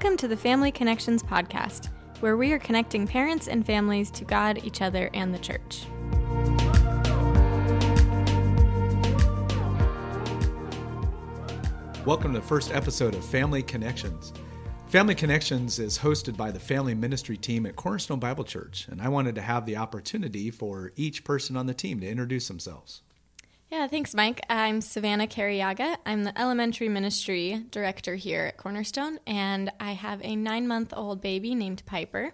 Welcome to the Family Connections Podcast, where we are connecting parents and families to God, each other, and the church. Welcome to the first episode of Family Connections. Family Connections is hosted by the family ministry team at Cornerstone Bible Church, and I wanted to have the opportunity for each person on the team to introduce themselves. Yeah, thanks, Mike. I'm Savannah Carriaga. I'm the elementary ministry director here at Cornerstone, and I have a nine month old baby named Piper.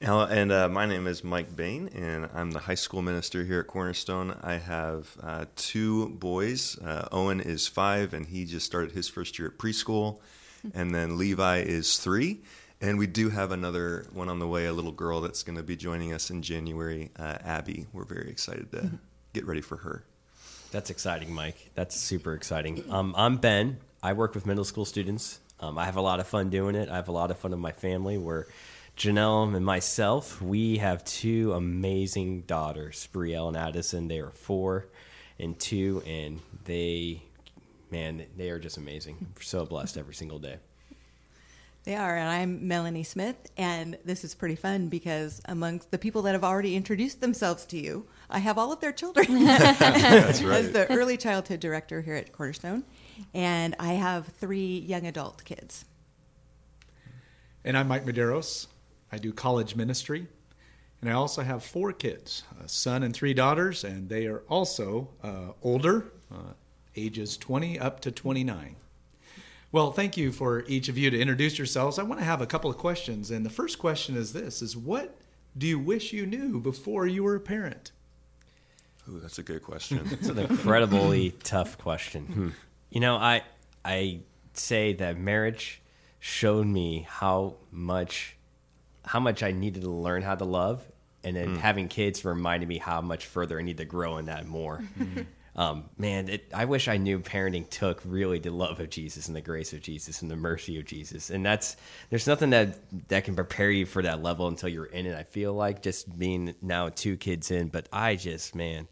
Hello, And uh, my name is Mike Bain, and I'm the high school minister here at Cornerstone. I have uh, two boys. Uh, Owen is five, and he just started his first year at preschool. And then Levi is three. And we do have another one on the way, a little girl that's going to be joining us in January, uh, Abby. We're very excited to get ready for her. That's exciting, Mike. That's super exciting. Um, I'm Ben. I work with middle school students. Um, I have a lot of fun doing it. I have a lot of fun with my family. Where Janelle and myself, we have two amazing daughters, Brielle and Addison. They are four and two, and they, man, they are just amazing. We're so blessed every single day. They are, and I'm Melanie Smith, and this is pretty fun because amongst the people that have already introduced themselves to you, I have all of their children That's right. as the early childhood director here at Cornerstone, and I have three young adult kids. And I'm Mike Medeiros. I do college ministry, and I also have four kids a son and three daughters, and they are also uh, older, uh, ages 20 up to 29. Well, thank you for each of you to introduce yourselves. I want to have a couple of questions, and the first question is this: Is what do you wish you knew before you were a parent? Ooh, that's a good question. It's an incredibly tough question. Hmm. You know, I I say that marriage showed me how much how much I needed to learn how to love, and then having kids reminded me how much further I need to grow in that more. Um, man, it, I wish I knew parenting took really the love of Jesus and the grace of Jesus and the mercy of Jesus, and that's there's nothing that that can prepare you for that level until you're in it. I feel like just being now two kids in, but I just man,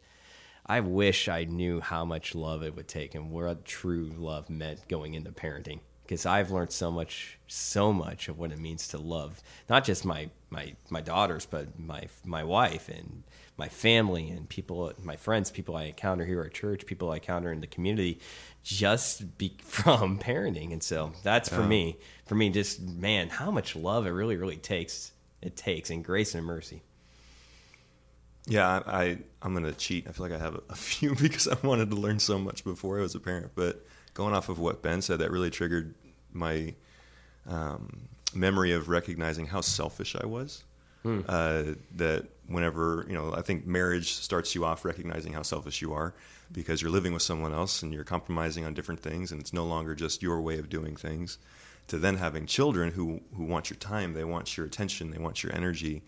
I wish I knew how much love it would take and what true love meant going into parenting. Because I've learned so much, so much of what it means to love not just my my my daughters, but my my wife and my family and people, my friends, people I encounter here at church, people I encounter in the community, just be, from parenting. And so that's for me. For me, just man, how much love it really, really takes. It takes and grace and mercy. Yeah, I, I I'm gonna cheat. I feel like I have a, a few because I wanted to learn so much before I was a parent. But going off of what Ben said, that really triggered my um, memory of recognizing how selfish I was. Uh, that whenever you know, I think marriage starts you off recognizing how selfish you are because you're living with someone else and you're compromising on different things, and it's no longer just your way of doing things. To then having children who who want your time, they want your attention, they want your energy.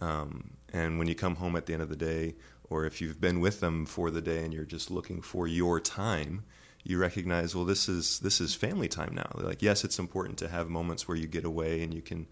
Um, and when you come home at the end of the day, or if you've been with them for the day and you're just looking for your time, you recognize, well, this is this is family time now. Like, yes, it's important to have moments where you get away and you can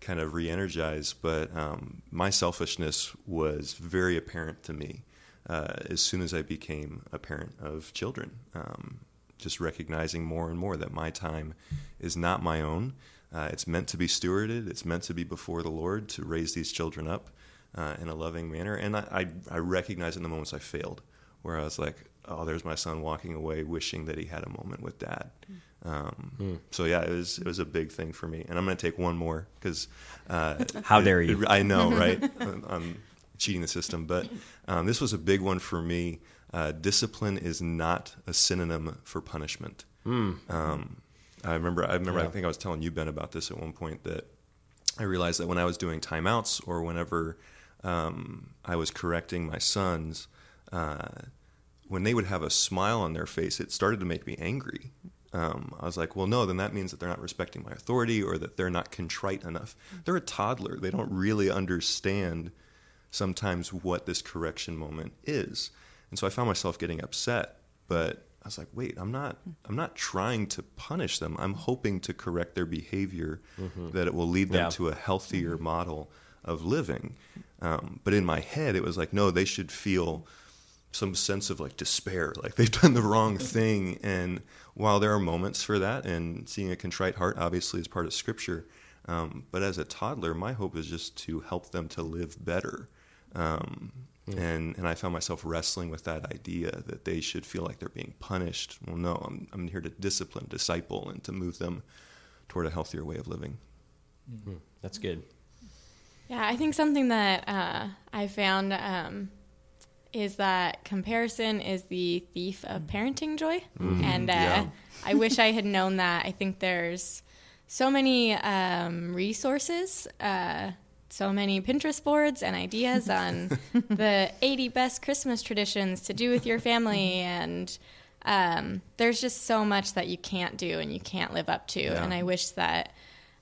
kind of re-energize, but um, my selfishness was very apparent to me uh, as soon as I became a parent of children. Um, just recognizing more and more that my time is not my own. Uh, it's meant to be stewarded. It's meant to be before the Lord to raise these children up uh, in a loving manner. And I, I, I recognize in the moments I failed, where I was like, "Oh, there's my son walking away, wishing that he had a moment with dad." Um, So yeah, it was it was a big thing for me. And I'm going to take one more because uh, How it- dare you. it- I know, right? I'm- I'm cheating the system, but um, this was a big one for me. Uh, discipline is not a synonym for punishment. Um, I remember, I remember, I think I was telling you Ben about this at one point that I realized that when I was doing timeouts or whenever um, I was correcting my sons, uh, when they would have a smile on their face, it started to make me angry. Um, I was like, well, no, then that means that they're not respecting my authority or that they're not contrite enough. They're a toddler. They don't really understand sometimes what this correction moment is. And so I found myself getting upset, but I was like, wait, I'm not I'm not trying to punish them. I'm hoping to correct their behavior that it will lead them Yeah. to a healthier model of living. Um, but in my head, it was like, no, they should feel some sense of like despair, like they've done the wrong thing. And while there are moments for that, and seeing a contrite heart obviously is part of Scripture, um, but as a toddler, my hope is just to help them to live better. Um, and and I found myself wrestling with that idea that they should feel like they're being punished. Well, no, I'm I'm here to discipline, disciple, and to move them toward a healthier way of living. That's good. Yeah, I think something that uh, I found um, is that comparison is the thief of parenting joy. And uh, yeah. I wish I had known that. I think there's so many um, resources, uh, so many Pinterest boards and ideas on the 80 best Christmas traditions to do with your family. And um, there's just so much that you can't do and you can't live up to. Yeah. And I wish that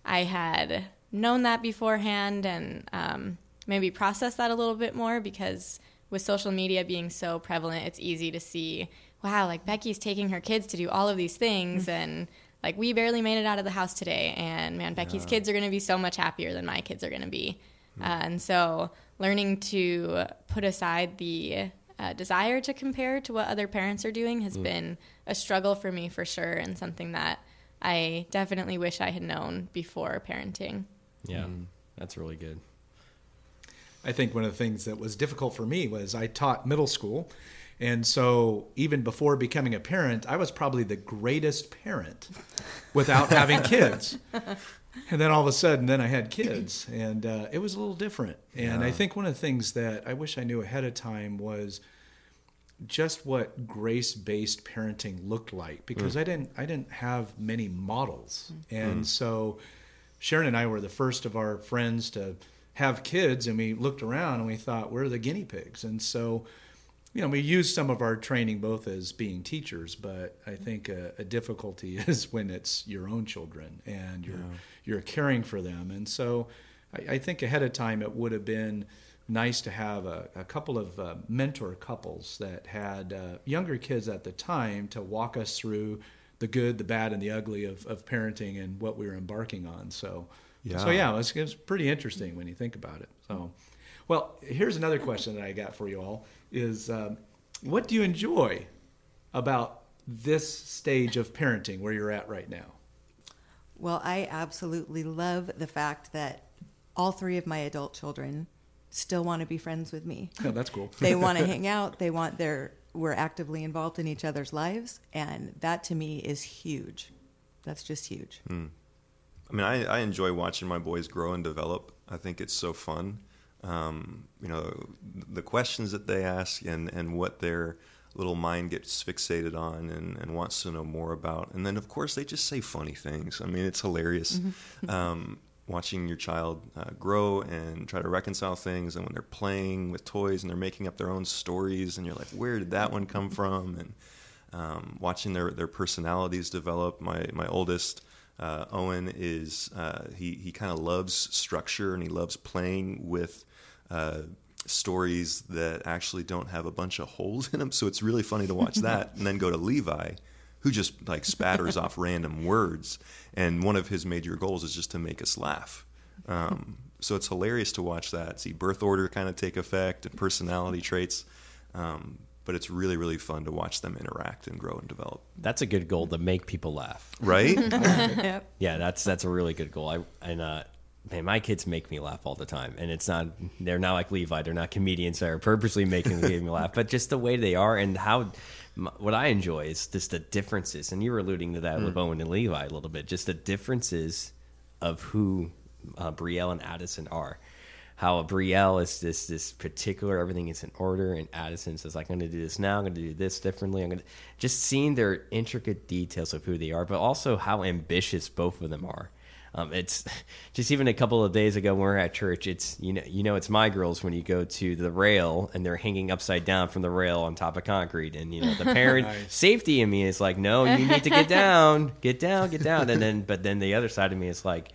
I had known that beforehand and um, maybe processed that a little bit more because with social media being so prevalent, it's easy to see, wow, like Becky's taking her kids to do all of these things and like we barely made it out of the house today and man, Becky's kids are going to be so much happier than my kids are going to be. Uh, and so learning to put aside the uh, desire to compare to what other parents are doing has been a struggle for me for sure and something that I definitely wish I had known before parenting. Yeah, that's really good. I think one of the things that was difficult for me was I taught middle school. And so even before becoming a parent, I was probably the greatest parent without having kids. And then all of a sudden, then I had kids, and uh, it was a little different. And I think one of the things that I wish I knew ahead of time was just what grace-based parenting looked like because mm. I didn't I didn't have many models. Mm. And mm. so Sharon and I were the first of our friends to have kids and we looked around and we thought we're the guinea pigs. And so you know, we used some of our training both as being teachers, but I think a, a difficulty is when it's your own children and you're you're caring for them. And so, I, I think ahead of time it would have been nice to have a, a couple of uh, mentor couples that had uh, younger kids at the time to walk us through the good, the bad, and the ugly of, of parenting and what we were embarking on. So, Yeah. so yeah, it's was, it pretty interesting when you think about it. So, well, here's another question that I got for you all: is um, what do you enjoy about this stage of parenting where you're at right now? Well, I absolutely love the fact that all three of my adult children still want to be friends with me. Oh, that's cool. They want to hang out. They want their we're actively involved in each other's lives, and that to me is huge. That's just huge. I mean, I, I enjoy watching my boys grow and develop. I think it's so fun. Um, you know, the questions that they ask and, and what their little mind gets fixated on and, and wants to know more about. And then, of course, they just say funny things. I mean, it's hilarious um, watching your child uh, grow and try to reconcile things. And when they're playing with toys and they're making up their own stories, and you're like, where did that one come from? And um, watching their, their personalities develop. My, my oldest, uh, Owen is uh, he he kind of loves structure and he loves playing with uh, stories that actually don't have a bunch of holes in them. So it's really funny to watch that, and then go to Levi, who just like spatters off random words, and one of his major goals is just to make us laugh. Um, so it's hilarious to watch that, see birth order kind of take effect and personality traits. Um, but it's really, really fun to watch them interact and grow and develop. That's a good goal to make people laugh. Right? yep. Yeah, that's that's a really good goal. I and uh, man, my kids make me laugh all the time, and it's not they're not like Levi. They're not comedians that are purposely making me laugh, but just the way they are and how. What I enjoy is just the differences, and you were alluding to that with Owen and Levi a little bit. Just the differences of who uh, Brielle and Addison are. How Brielle is this this particular everything is in order, and Addison says like I'm going to do this now, I'm going to do this differently. I'm going to just seeing their intricate details of who they are, but also how ambitious both of them are. Um, it's just even a couple of days ago when we were at church. It's you know you know it's my girls when you go to the rail and they're hanging upside down from the rail on top of concrete, and you know the parent safety in me is like, no, you need to get down, get down, get down, and then but then the other side of me is like.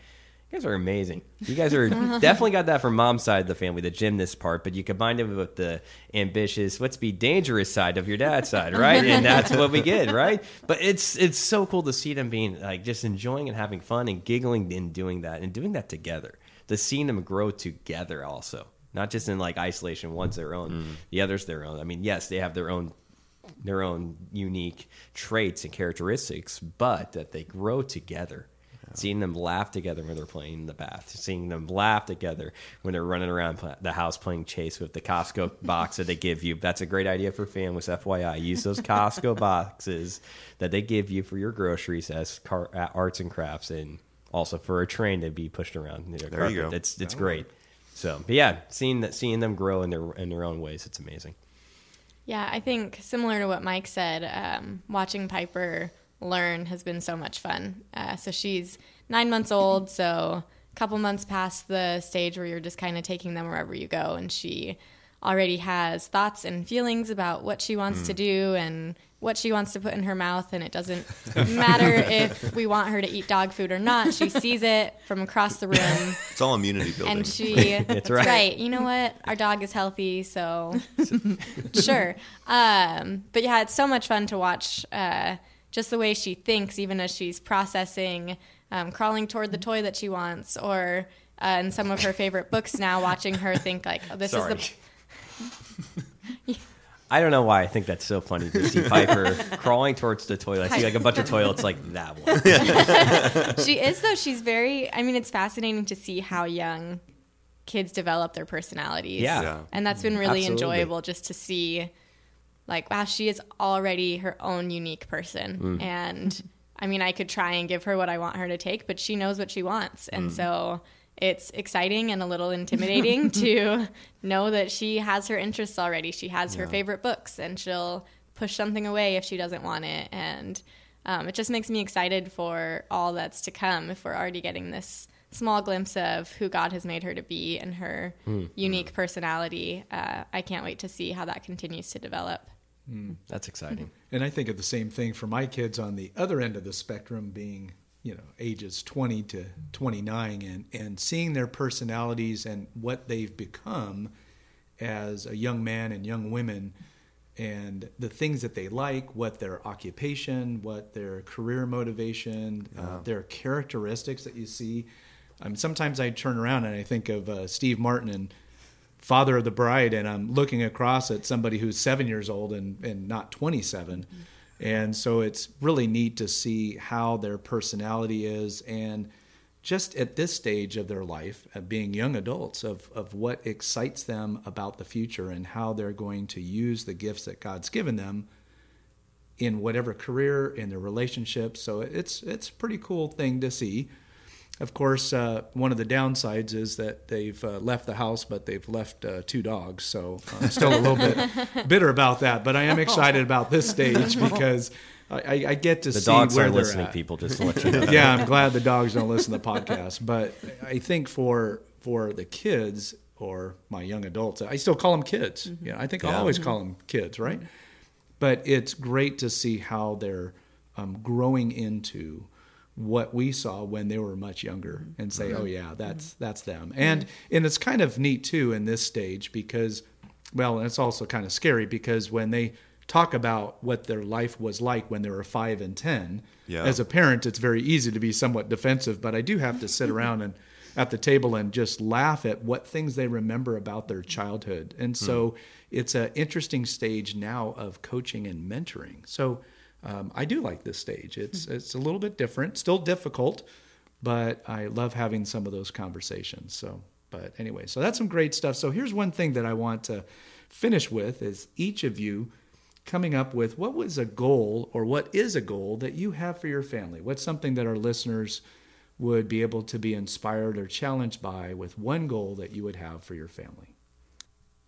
You guys are amazing. You guys are definitely got that from mom's side of the family, the gymnast part, but you combined it with the ambitious, let's be dangerous side of your dad's side, right? And that's what we get, right? But it's it's so cool to see them being like just enjoying and having fun and giggling and doing that and doing that together. To seeing them grow together also. not just in like isolation. One's their own, Mm. the other's their own. I mean, yes, they have their own their own unique traits and characteristics, but that they grow together. Seeing them laugh together when they're playing in the bath, seeing them laugh together when they're running around the house playing chase with the Costco box that they give you. That's a great idea for families. FYI, use those Costco boxes that they give you for your groceries as car- uh, arts and crafts, and also for a train to be pushed around. You know, There you go. It's it's great. So, but yeah, seeing that, seeing them grow in their in their own ways, it's amazing. Yeah, I think similar to what Mike said, um, watching Piper learn has been so much fun. Uh, so she's nine months old, so a couple months past the stage where you're just kind of taking them wherever you go, and she already has thoughts and feelings about what she wants to do and what she wants to put in her mouth and it doesn't matter if we want her to eat dog food or not she sees it from across the room It's all immunity building. and she That's right. You know what? Our dog is healthy, so sure. Um, but yeah, it's so much fun to watch uh, just the way she thinks, even as she's processing, um, crawling toward the toy that she wants, or uh, in some of her favorite books now, watching her think like, oh, "This Sorry. is the." I don't know why I think that's so funny to see Piper crawling towards the toilet. I see like a bunch of toilets like that one. She is though. She's very. I mean, it's fascinating to see how young kids develop their personalities. Yeah. Yeah. and that's been really Absolutely. enjoyable just to see like wow she is already her own unique person Mm. and i mean i could try and give her what i want her to take but she knows what she wants and Mm. so it's exciting and a little intimidating to know that she has her interests already she has her favorite books and she'll push something away if she doesn't want it and um, it just makes me excited for all that's to come if we're already getting this small glimpse of who God has made her to be and her unique personality. Uh, I can't wait to see how that continues to develop. That's exciting. And I think of the same thing for my kids on the other end of the spectrum, being you know ages 20 to 29, and and seeing their personalities and what they've become as a young man and young women, and the things that they like, what their occupation, what their career motivation, uh, their characteristics that you see. I mean, sometimes I turn around and I think of uh, Steve Martin and father of the bride and i'm looking across at somebody who's seven years old and, and not 27 mm-hmm. and so it's really neat to see how their personality is and just at this stage of their life of being young adults of, of what excites them about the future and how they're going to use the gifts that god's given them in whatever career in their relationships. So it's it's a pretty cool thing to see of course, uh, one of the downsides is that they've uh, left the house, but they've left uh, two dogs. So I'm still a little bit bitter about that. But I am excited about this stage because I, I, I get to The see dogs where are they're listening, at. people, just to let you know. yeah, I'm glad the dogs don't listen to the podcast. But I think for for the kids or my young adults, I still call them kids. Yeah, I think I'll Yeah. always call them kids, right? But it's great to see how they're um, growing into what we saw when they were much younger and say, "Oh yeah, that's that's them." And and it's kind of neat too in this stage because, well, and it's also kind of scary because when they talk about what their life was like when they were five and ten, Yeah. as a parent, it's very easy to be somewhat defensive. But I do have to sit around and at the table and just laugh at what things they remember about their childhood. And hmm. so it's an interesting stage now of coaching and mentoring. So um, I do like this stage. It's it's a little bit different, still difficult, but I love having some of those conversations. So, but anyway, so that's some great stuff. So here's one thing that I want to finish with: is each of you coming up with what was a goal or what is a goal that you have for your family? What's something that our listeners would be able to be inspired or challenged by with one goal that you would have for your family?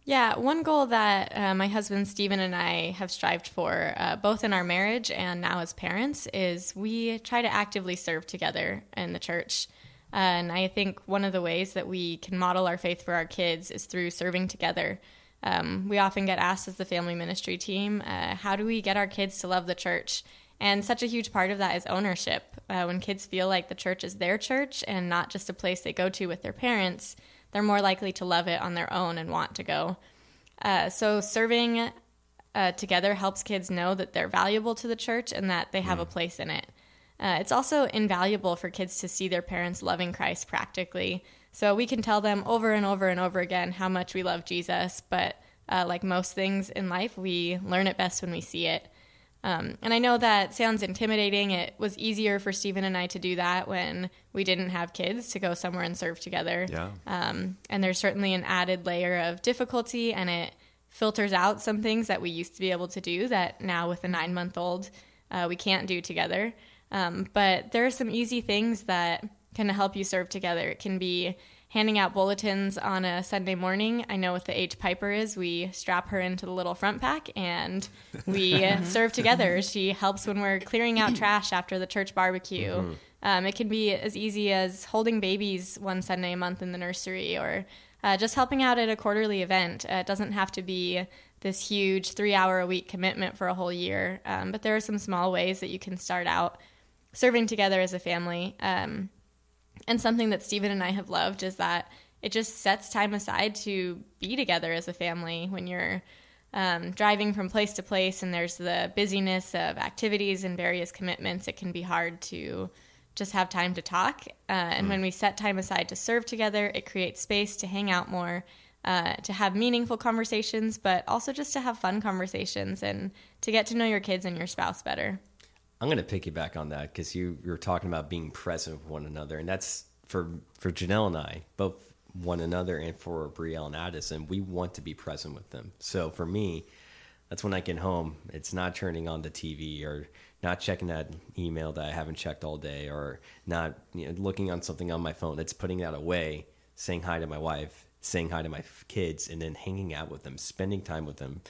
Yeah, one goal that uh, my husband Stephen and I have strived for, uh, both in our marriage and now as parents, is we try to actively serve together in the church. and I think one of the ways that we can model our faith for our kids is through serving together. Um, we often get asked as the family ministry team, uh, how do we get our kids to love the church? And such a huge part of that is ownership. Uh, when kids feel like the church is their church and not just a place they go to with their parents, they're more likely to love it on their own and want to go. Uh, so serving uh, together helps kids know that they're valuable to the church and that they have a place in it. Uh, it's also invaluable for kids to see their parents loving Christ practically. So we can tell them over and over and over again how much we love Jesus, but uh, like most things in life, we learn it best when we see it. Um, and I know that sounds intimidating. It was easier for Stephen and I to do that when we didn't have kids to go somewhere and serve together. Yeah. Um, and there's certainly an added layer of difficulty, and it filters out some things that we used to be able to do that now with a nine month old uh, we can't do together. Um, but there are some easy things that can help you serve together. It can be handing out bulletins on a Sunday morning. I know with the H Piper is we strap her into the little front pack and we serve together. She helps when we're clearing out trash after the church barbecue. Mm-hmm. Um, it can be as easy as holding babies one Sunday a month in the nursery or uh, just helping out at a quarterly event. Uh, it doesn't have to be this huge three hour a week commitment for a whole year, um, but there are some small ways that you can start out serving together as a family. Um, and something that Stephen and I have loved is that it just sets time aside to be together as a family when you're um, driving from place to place and there's the busyness of activities and various commitments. It can be hard to just have time to talk. Uh, and when we set time aside to serve together, it creates space to hang out more, uh, to have meaningful conversations, but also just to have fun conversations and to get to know your kids and your spouse better. I'm going to piggyback on that because you, you were talking about being present with one another, and that's for for Janelle and I, both one another, and for Brielle and Addison. We want to be present with them. So for me, that's when I get home. It's not turning on the TV or not checking that email that I haven't checked all day, or not you know, looking on something on my phone. It's putting that away, saying hi to my wife, saying hi to my kids, and then hanging out with them, spending time with them.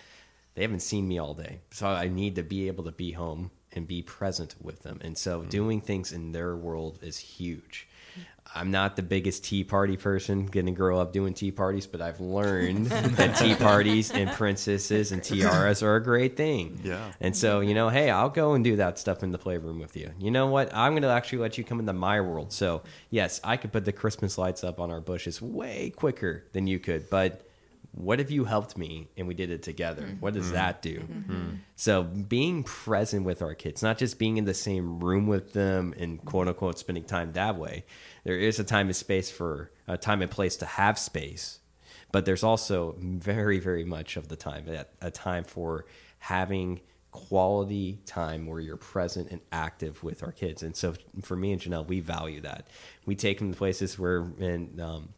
They haven't seen me all day, so I need to be able to be home and be present with them. And so mm-hmm. doing things in their world is huge. I'm not the biggest tea party person, going to grow up doing tea parties, but I've learned that tea parties and princesses and tiaras are a great thing. Yeah. And so, you know, hey, I'll go and do that stuff in the playroom with you. You know what? I'm going to actually let you come into my world. So, yes, I could put the Christmas lights up on our bushes way quicker than you could, but what if you helped me and we did it together? Mm-hmm. What does mm-hmm. that do? Mm-hmm. So being present with our kids, not just being in the same room with them and quote unquote spending time that way. There is a time and space for a time and place to have space, but there's also very, very much of the time a, a time for having quality time where you're present and active with our kids. And so for me and Janelle, we value that. We take them to places where and um,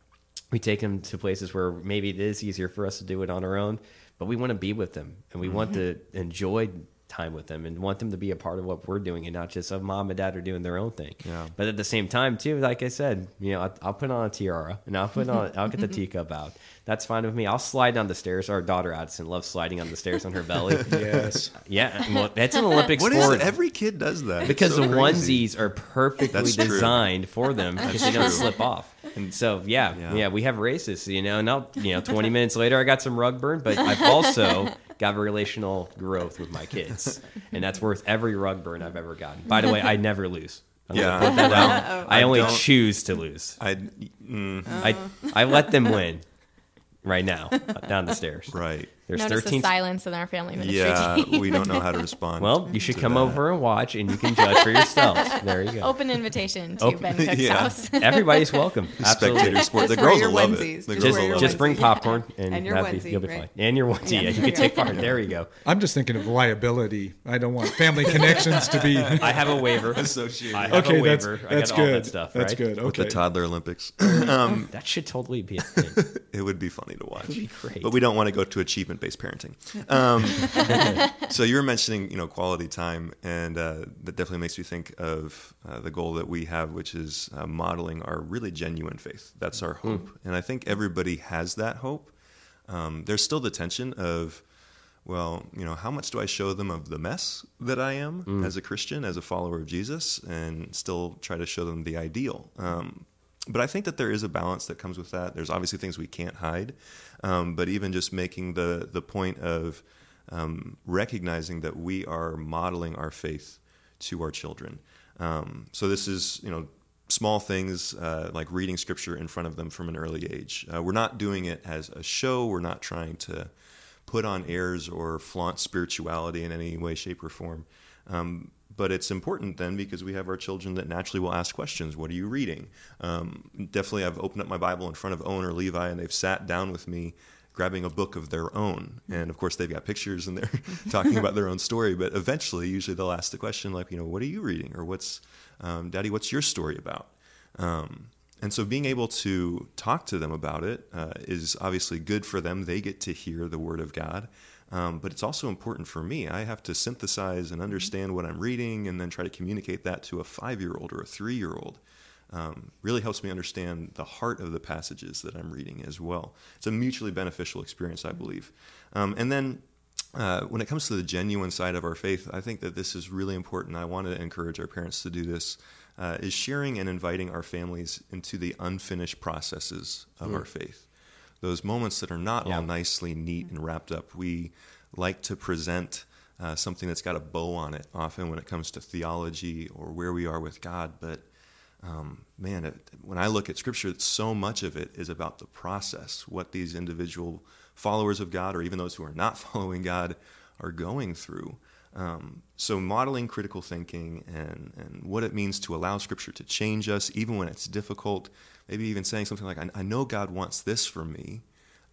we take them to places where maybe it is easier for us to do it on our own, but we want to be with them and we want to mm-hmm. enjoy time with them and want them to be a part of what we're doing and not just of mom and dad are doing their own thing. Yeah. But at the same time, too, like I said, you know, I'll, I'll put on a tiara and I'll put on, I'll get the teacup out. That's fine with me. I'll slide down the stairs. Our daughter Addison loves sliding on the stairs on her belly. Yes. yeah, well, that's an Olympic What is sport. it? Every kid does that. Because so the crazy. onesies are perfectly That's true. designed for them because they don't slip off. And so yeah, Yeah. yeah, we have races, you know. And now you know, twenty minutes later, I got some rug burn, but I've also got relational growth with my kids, and that's worth every rug burn I've ever gotten. By the way, I never lose. I'm Yeah. put. I, I only don't- choose to lose. I mm, I I let them win. Right now, down the stairs. right. There's Notice thirteen. the silence in our family ministry Yeah, team. we don't know how to respond. Well, you should come that. over and watch, and you can judge for yourselves. There you go. Open invitation to Open- Ben Cook's Yeah. house. Everybody's welcome. Absolutely. Spectator sport. The girls will love onesies. it. The Just girls Just, will love just bring onesie. popcorn and, And your onesie, be, you'll be right? fine. And your onesie. Yeah, you can take part. There you go. I'm just thinking of liability. I don't want family connections to be. I have a waiver. Associated. I have okay, a that's waiver. I that's all good. that stuff. That's right? good. Okay. With the toddler Olympics. um, That should totally be a thing. it would be funny to watch. It would be great. But we don't want to go to achievement based parenting. Um, so you were mentioning, you know, quality time, and uh, that definitely makes me think of uh, the goal that we have, which is uh, modeling our really genuine faith. That's our hope, and I think everybody has that hope. Um, there's still the tension of, well, you know, how much do I show them of the mess that I am as a Christian, as a follower of Jesus, and still try to show them the ideal. Um, but I think that there is a balance that comes with that. There's obviously things we can't hide, um, but even just making the the point of um, recognizing that we are modeling our faith to our children. Um, so this is you know small things uh, like reading scripture in front of them from an early age. Uh, we're not doing it as a show. We're not trying to put on airs or flaunt spirituality in any way, shape, or form. Um, but it's important then because we have our children that naturally will ask questions. What are you reading? Um, definitely, I've opened up my Bible in front of Owen or Levi, and they've sat down with me grabbing a book of their own. And of course, they've got pictures and they're talking about their own story. But eventually, usually they'll ask the question, like, you know, what are you reading? Or what's, um, Daddy, what's your story about? Um, and so being able to talk to them about it uh, is obviously good for them. They get to hear the Word of God. Um, but it's also important for me. I have to synthesize and understand what I'm reading and then try to communicate that to a five year old or a three year old. Um, really helps me understand the heart of the passages that I'm reading as well. It's a mutually beneficial experience, I believe. Um, and then uh, when it comes to the genuine side of our faith, I think that this is really important. I want to encourage our parents to do this. Uh, is sharing and inviting our families into the unfinished processes of mm. our faith those moments that are not yeah. all nicely neat and wrapped up. We like to present uh, something that's got a bow on it often when it comes to theology or where we are with God. But um, man, it, when I look at Scripture, so much of it is about the process, what these individual followers of God, or even those who are not following God, are going through. Um, so, modeling critical thinking and, and what it means to allow Scripture to change us, even when it's difficult, maybe even saying something like, I, I know God wants this for me,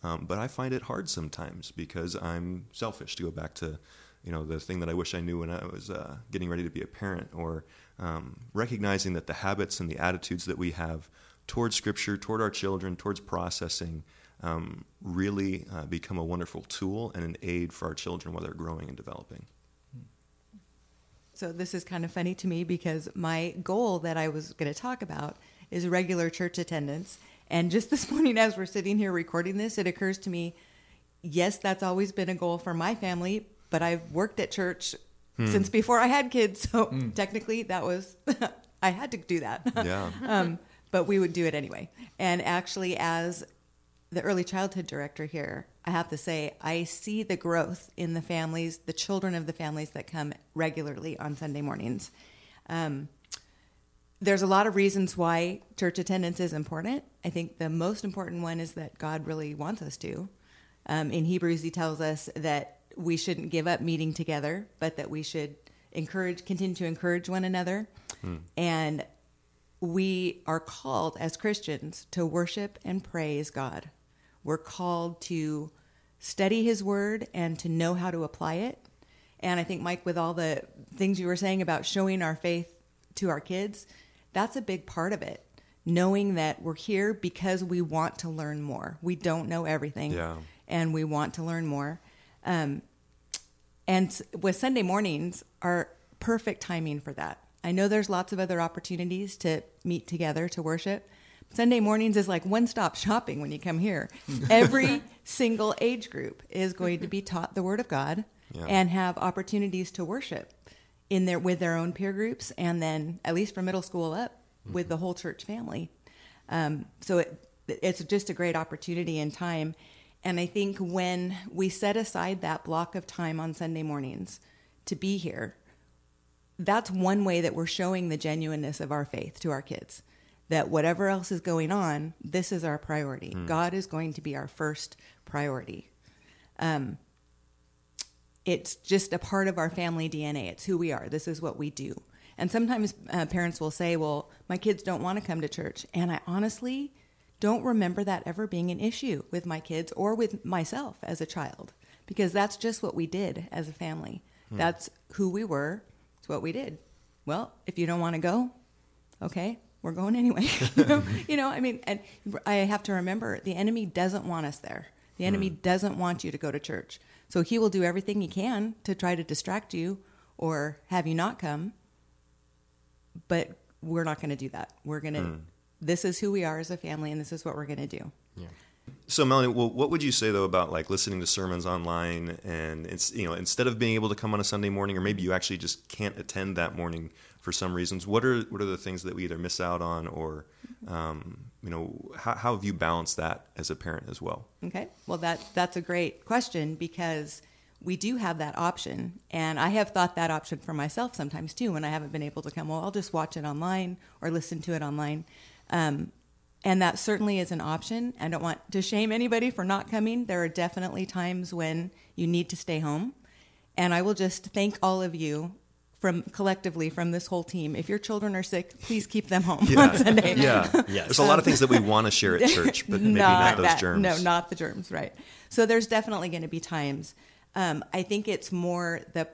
um, but I find it hard sometimes because I'm selfish, to go back to you know the thing that I wish I knew when I was uh, getting ready to be a parent, or um, recognizing that the habits and the attitudes that we have towards Scripture, toward our children, towards processing, um, really uh, become a wonderful tool and an aid for our children while they're growing and developing. So this is kind of funny to me because my goal that I was going to talk about is regular church attendance. And just this morning, as we're sitting here recording this, it occurs to me yes, that's always been a goal for my family, but I've worked at church hmm. since before I had kids. So hmm. technically, that was, I had to do that. Yeah. um, but we would do it anyway. And actually, as the early childhood director here, I have to say, I see the growth in the families, the children of the families that come regularly on Sunday mornings. Um, there's a lot of reasons why church attendance is important. I think the most important one is that God really wants us to. Um, in Hebrews, he tells us that we shouldn't give up meeting together, but that we should encourage, continue to encourage one another. Hmm. And we are called as Christians to worship and praise God. We're called to study His Word and to know how to apply it. And I think, Mike, with all the things you were saying about showing our faith to our kids, that's a big part of it. Knowing that we're here because we want to learn more. We don't know everything, yeah. and we want to learn more. Um, and with Sunday mornings are perfect timing for that. I know there's lots of other opportunities to meet together to worship. Sunday mornings is like one stop shopping when you come here. Every single age group is going to be taught the Word of God yeah. and have opportunities to worship in their with their own peer groups, and then at least from middle school up mm-hmm. with the whole church family. Um, so it, it's just a great opportunity and time. And I think when we set aside that block of time on Sunday mornings to be here, that's one way that we're showing the genuineness of our faith to our kids. That whatever else is going on, this is our priority. Mm. God is going to be our first priority. Um, it's just a part of our family DNA. It's who we are. This is what we do. And sometimes uh, parents will say, well, my kids don't want to come to church. And I honestly don't remember that ever being an issue with my kids or with myself as a child because that's just what we did as a family. Hmm. That's who we were. It's what we did. Well, if you don't want to go, okay, we're going anyway. you, know? you know, I mean, and I have to remember the enemy doesn't want us there. The enemy hmm. doesn't want you to go to church. So he will do everything he can to try to distract you or have you not come. But we're not going to do that. We're going to, mm. this is who we are as a family and this is what we're going to do. Yeah. So Melanie, well, what would you say though about like listening to sermons online and it's you know instead of being able to come on a Sunday morning or maybe you actually just can't attend that morning for some reasons. What are what are the things that we either miss out on or um, you know how, how have you balanced that as a parent as well? Okay, well that that's a great question because we do have that option, and I have thought that option for myself sometimes too when I haven't been able to come. Well, I'll just watch it online or listen to it online. Um, and that certainly is an option. I don't want to shame anybody for not coming. There are definitely times when you need to stay home. And I will just thank all of you from collectively from this whole team. If your children are sick, please keep them home on Sunday. Yeah. Yes. There's a lot of things that we want to share at church, but maybe not, those that. germs. No, not the germs, right? So there's definitely going to be times. Um, I think it's more the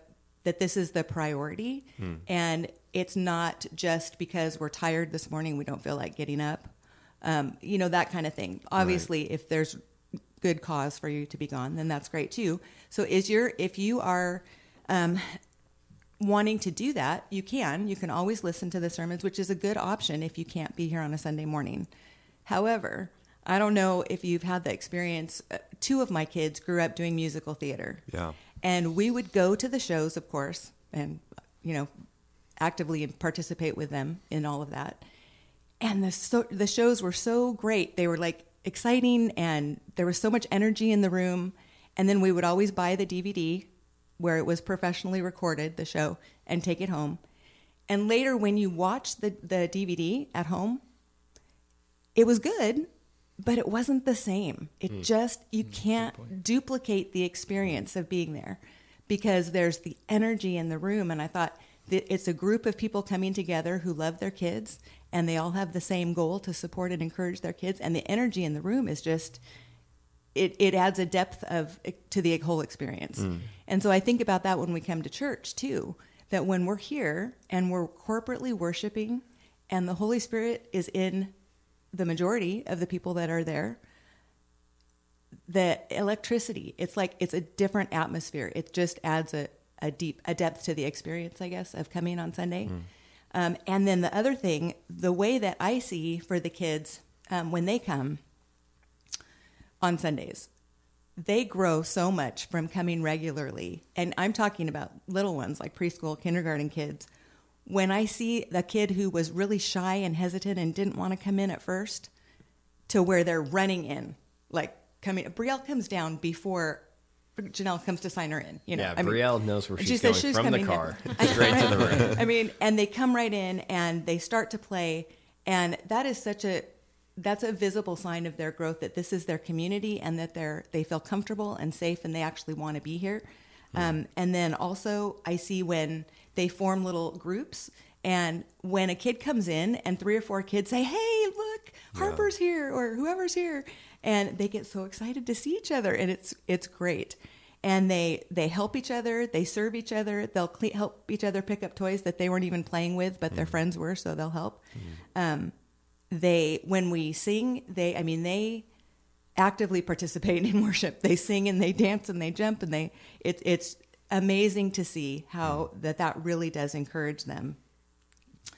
that this is the priority, Hmm. and it's not just because we're tired this morning we don't feel like getting up. Um, you know that kind of thing. Obviously, if there's good cause for you to be gone, then that's great too. So is your if you are um, wanting to do that, you can. You can always listen to the sermons, which is a good option if you can't be here on a Sunday morning. However, I don't know if you've had the experience. uh, Two of my kids grew up doing musical theater. Yeah. And we would go to the shows, of course, and, you know, actively participate with them in all of that. And the, so, the shows were so great. They were like exciting, and there was so much energy in the room. And then we would always buy the DVD where it was professionally recorded, the show, and take it home. And later, when you watch the, the DVD at home, it was good, but it wasn't the same. It hmm. just, you hmm, can't duplicate the experience of being there because there's the energy in the room. And I thought that it's a group of people coming together who love their kids and they all have the same goal to support and encourage their kids. And the energy in the room is just, it, it adds a depth of to the whole experience. And so I think about that when we come to church too, that when we're here and we're corporately worshiping and the Holy Spirit is in the majority of the people that are there, the electricity, it's like it's a different atmosphere. It just adds a, a deep a depth to the experience, I guess, of coming on Sunday. Um, and then the other thing, the way that I see for the kids um, when they come on Sundays, they grow so much from coming regularly. And I'm talking about little ones like preschool, kindergarten kids. When I see the kid who was really shy and hesitant and didn't want to come in at first to where they're running in, like coming, Brielle comes down before Janelle comes to sign her in. You know, Yeah, I mean- Brielle knows where she's says going from the coming car in. straight to the room. I mean, and they come right in and they start to play, and that is such a that's a visible sign of their growth that this is their community and that they're they feel comfortable and safe and they actually want to be here. Um, and then also, I see when they form little groups. And when a kid comes in and three or four kids say, Hey, look, Harper's here or whoever's here, and they get so excited to see each other, and it's it's great. And they they help each other, they serve each other, they'll cle help each other pick up toys that they weren't even playing with, but their friends were, so they'll help. Um, they when we sing, they I mean they actively participate in worship. They sing and they dance and they jump and they it, it's amazing to see how that that really does encourage them.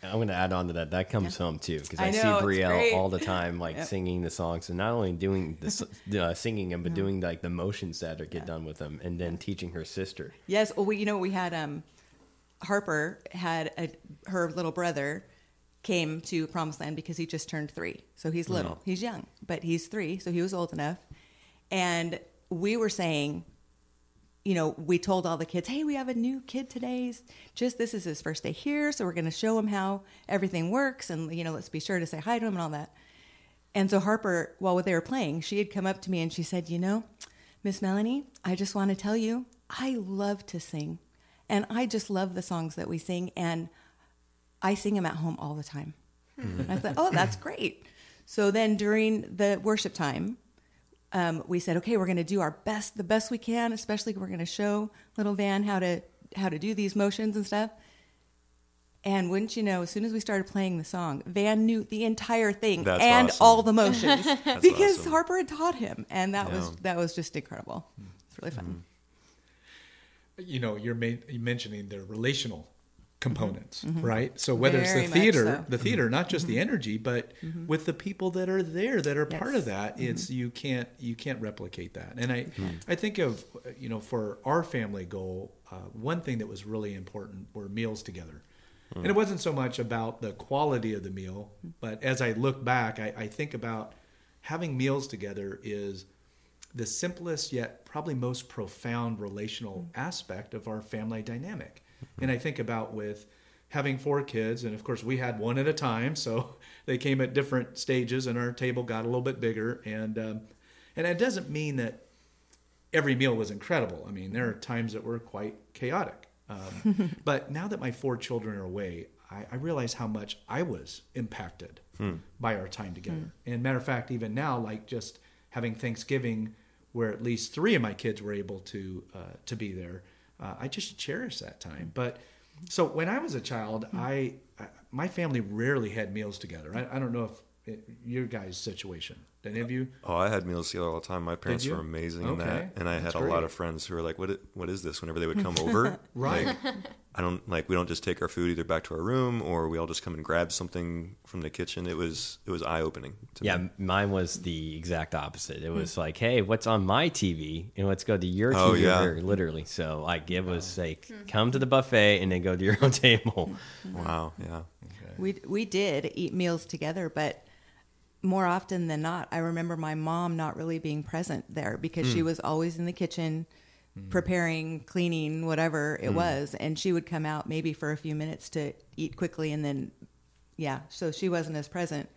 I'm going to add on to that. That comes home too because I I, see know, Brielle all the time, like Yep. singing the songs, and not only doing the uh, singing them, but doing like the motions that are get done with them, and then teaching her sister. Yes, well, we you know we had um, Harper had a, her little brother came to Promised Land because he just turned three, so he's mm-hmm. little, he's young, but he's three, so he was old enough, and we were saying, you know, we told all the kids, hey, we have a new kid today. Just this is his first day here, so we're going to show him how everything works, and you know, let's be sure to say hi to him and all that. And so Harper, while they were playing, she had come up to me and she said, You know, Miss Melanie, I just want to tell you, I love to sing. And I just love the songs that we sing. And I sing them at home all the time. And I thought, Oh, that's great. So then during the worship time, um, we said, okay, we're going to do our best, the best we can. Especially, we're going to show little Van how to how to do these motions and stuff. And wouldn't you know, as soon as we started playing the song, Van knew the entire thing That's and awesome. all the motions because awesome. Harper had taught him, and that was that was just incredible. It's really fun. you know you're ma- you're mentioning the relational components mm-hmm. Mm-hmm. right? So whether Mm-hmm. Very it's the theater so. the theater not just the mm-hmm. energy but with the people that are there that are part of Yes. that it's you can't you can't replicate that. And i i think of you know for our family goal uh, one thing that was really important were meals together. And it mm. wasn't so much about the quality of the meal but as i look back i, I think about having meals together is the simplest yet probably most profound relational mm. aspect of our family dynamic. And I think about with having four kids, and of course we had one at a time, so they came at different stages, and our table got a little bit bigger. And um, and it doesn't mean that every meal was incredible. I mean, there are times that were quite chaotic. Um, but now that my four children are away, I, I realize how much I was impacted by our time together. And matter of fact, even now, like just having Thanksgiving, where at least three of my kids were able to uh, to be there, uh, I just cherish that time. But so when I was a child, I, I my family rarely had meals together. I, I don't know if Eh, your guys' situation. Did any of you? Oh, I had meals together all the time. My parents were amazing in that, and I That's had a lot of friends who were like, "What? What is this?" Whenever they would come over, Right. Like, I don't like. We don't just take our food either back to our room, or we all just come and grab something from the kitchen. It was it was eye opening. Yeah, me. mine was the exact opposite. It was hmm. like, hey, what's on my TV? And let's go to your Oh, TV yeah. literally. So like it was like hmm. come to the buffet and then go to your own table. Wow. Yeah. We we did eat meals together, but more often than not, I remember my mom not really being present there because she hmm. was always in the kitchen hmm. preparing, cleaning, whatever it hmm. was, and she would come out maybe for a few minutes to eat quickly and then yeah, so she wasn't as present.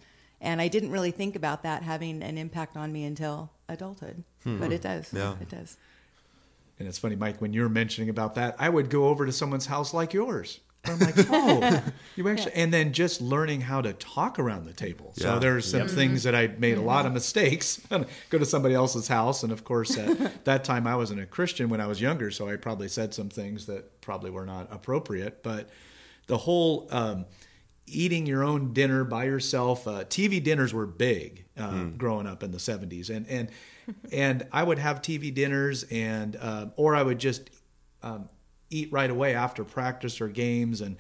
And I didn't really think about that having an impact on me until adulthood. But it does. Yeah. It does. And it's funny, Mike, when you were mentioning about that, I would go over to someone's house like yours. I'm like, oh, you actually, and then just learning how to talk around the table. So Yeah. there's some things that I made a lot of mistakes. go to somebody else's house, and of course, at that time I wasn't a Christian when I was younger, so I probably said some things that probably were not appropriate. But the whole um, eating your own dinner by yourself, uh, TV dinners were big uh, growing up in the '70s, and and and I would have TV dinners, and uh, or I would just um, eat right away after practice or games. And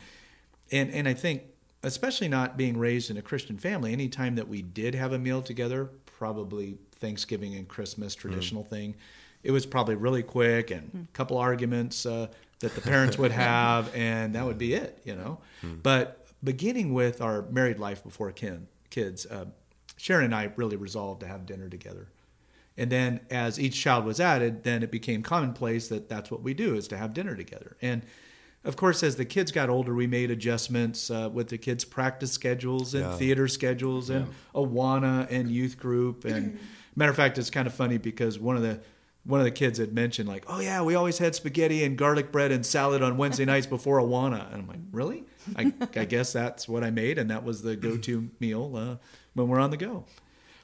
and and I think especially not being raised in a Christian family anytime that we did have a meal together probably Thanksgiving and Christmas traditional thing it was probably really quick and a couple arguments uh, that the parents would have and that would be it you know? But beginning with our married life before kin, kids uh, Sharon and I really resolved to have dinner together and then as each child was added, then it became commonplace that that's what we do is to have dinner together. And of course, as the kids got older, we made adjustments uh, with the kids' practice schedules and Yeah. theater schedules and Awana and youth group. And matter of fact, it's kind of funny because one of the one of the kids had mentioned like, "Oh yeah, we always had spaghetti and garlic bread and salad on Wednesday nights before Awana." And I'm like, "Really? I, I guess that's what I made, and that was the go-to meal uh, when we're on the go."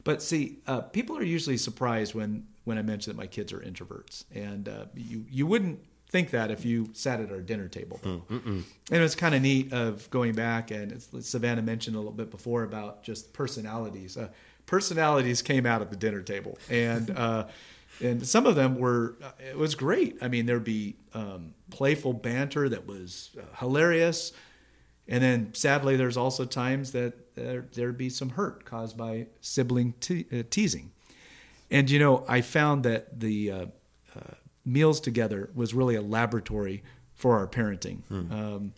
But see, uh, people are usually surprised when when I mention that my kids are introverts, and uh, you you wouldn't think that if you sat at our dinner table. And it's kind of neat of going back, and it's, Savannah mentioned a little bit before about just personalities. Uh, personalities came out at the dinner table, and uh, and some of them were uh, it was great. I mean, there'd be um, playful banter that was uh, hilarious. And then sadly, there's also times that there, there'd be some hurt caused by sibling te- uh, teasing. And, you know, I found that the uh, uh, meals together was really a laboratory for our parenting. Um,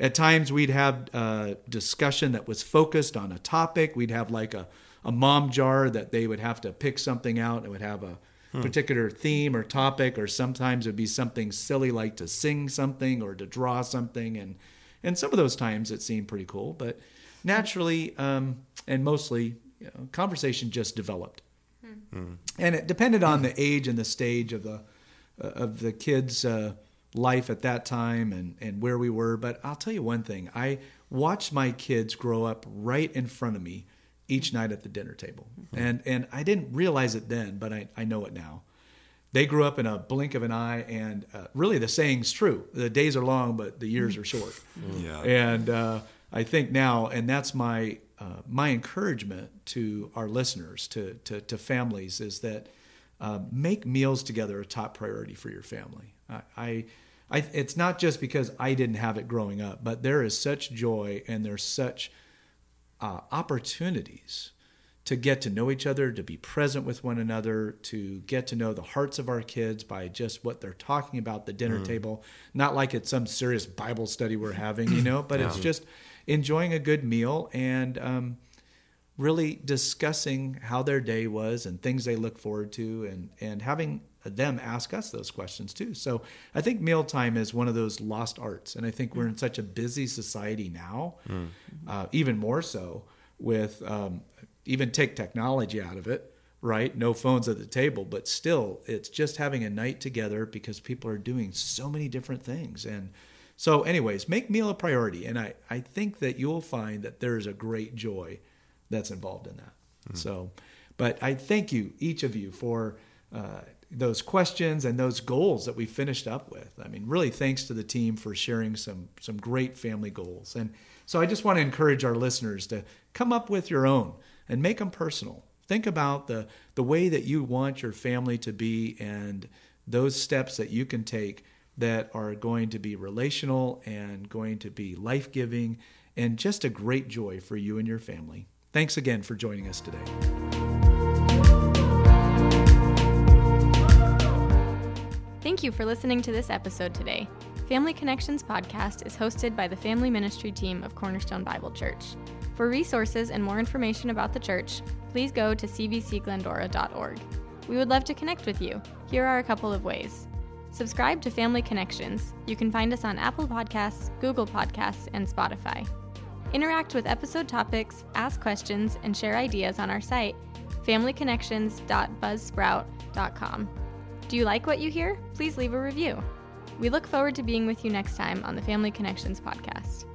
at times, we'd have uh, discussion that was focused on a topic. We'd have like a, a mom jar that they would have to pick something out. And it would have a particular theme or topic, or sometimes it'd be something silly like to sing something or to draw something. And and some of those times it seemed pretty cool, but naturally um, and mostly, you know, conversation just developed, and it depended on the age and the stage of the uh, of the kids' uh, life at that time and and where we were. But I'll tell you one thing: I watched my kids grow up right in front of me each night at the dinner table, and and I didn't realize it then, but I, I know it now they grew up in a blink of an eye and uh, really the saying's true. The days are long but the years are short. Yeah. and uh, i think now and that's my uh, my encouragement to our listeners to to, to families is that uh, make meals together a top priority for your family. I, I I, it's not just because I didn't have it growing up, but there is such joy and there's such uh, opportunities to get to know each other, to be present with one another, to get to know the hearts of our kids by just what they're talking about at the dinner table. Not like it's some serious Bible study we're having, you know, but it's just enjoying a good meal and um, really discussing how their day was and things they look forward to and, and having them ask us those questions too. So I think mealtime is one of those lost arts. And I think we're in such a busy society now, uh, even more so with um, even take technology out of it. right? No phones at the table, but still, it's just having a night together because people are doing so many different things. And so, anyways, make meal a priority. And I, I think that you'll find that there is a great joy that's involved in that. Mm-hmm. So, but I thank you, each of you, for uh, those questions and those goals that we finished up with. I mean, really thanks to the team for sharing some some great family goals. And so I just want to encourage our listeners to come up with your own and make them personal. Think about the the way that you want your family to be and those steps that you can take that are going to be relational and going to be life-giving and just a great joy for you and your family. Thanks again for joining us today. Thank you for listening to this episode today. Family Connections podcast is hosted by the family ministry team of Cornerstone Bible Church. For resources and more information about the church, please go to cbcglendora.org. We would love to connect with you. Here are a couple of ways. Subscribe to Family Connections. You can find us on Apple Podcasts, Google Podcasts, and Spotify. Interact with episode topics, ask questions, and share ideas on our site, familyconnections.buzzsprout.com. Do you like what you hear? Please leave a review. We look forward to being with you next time on the Family Connections podcast.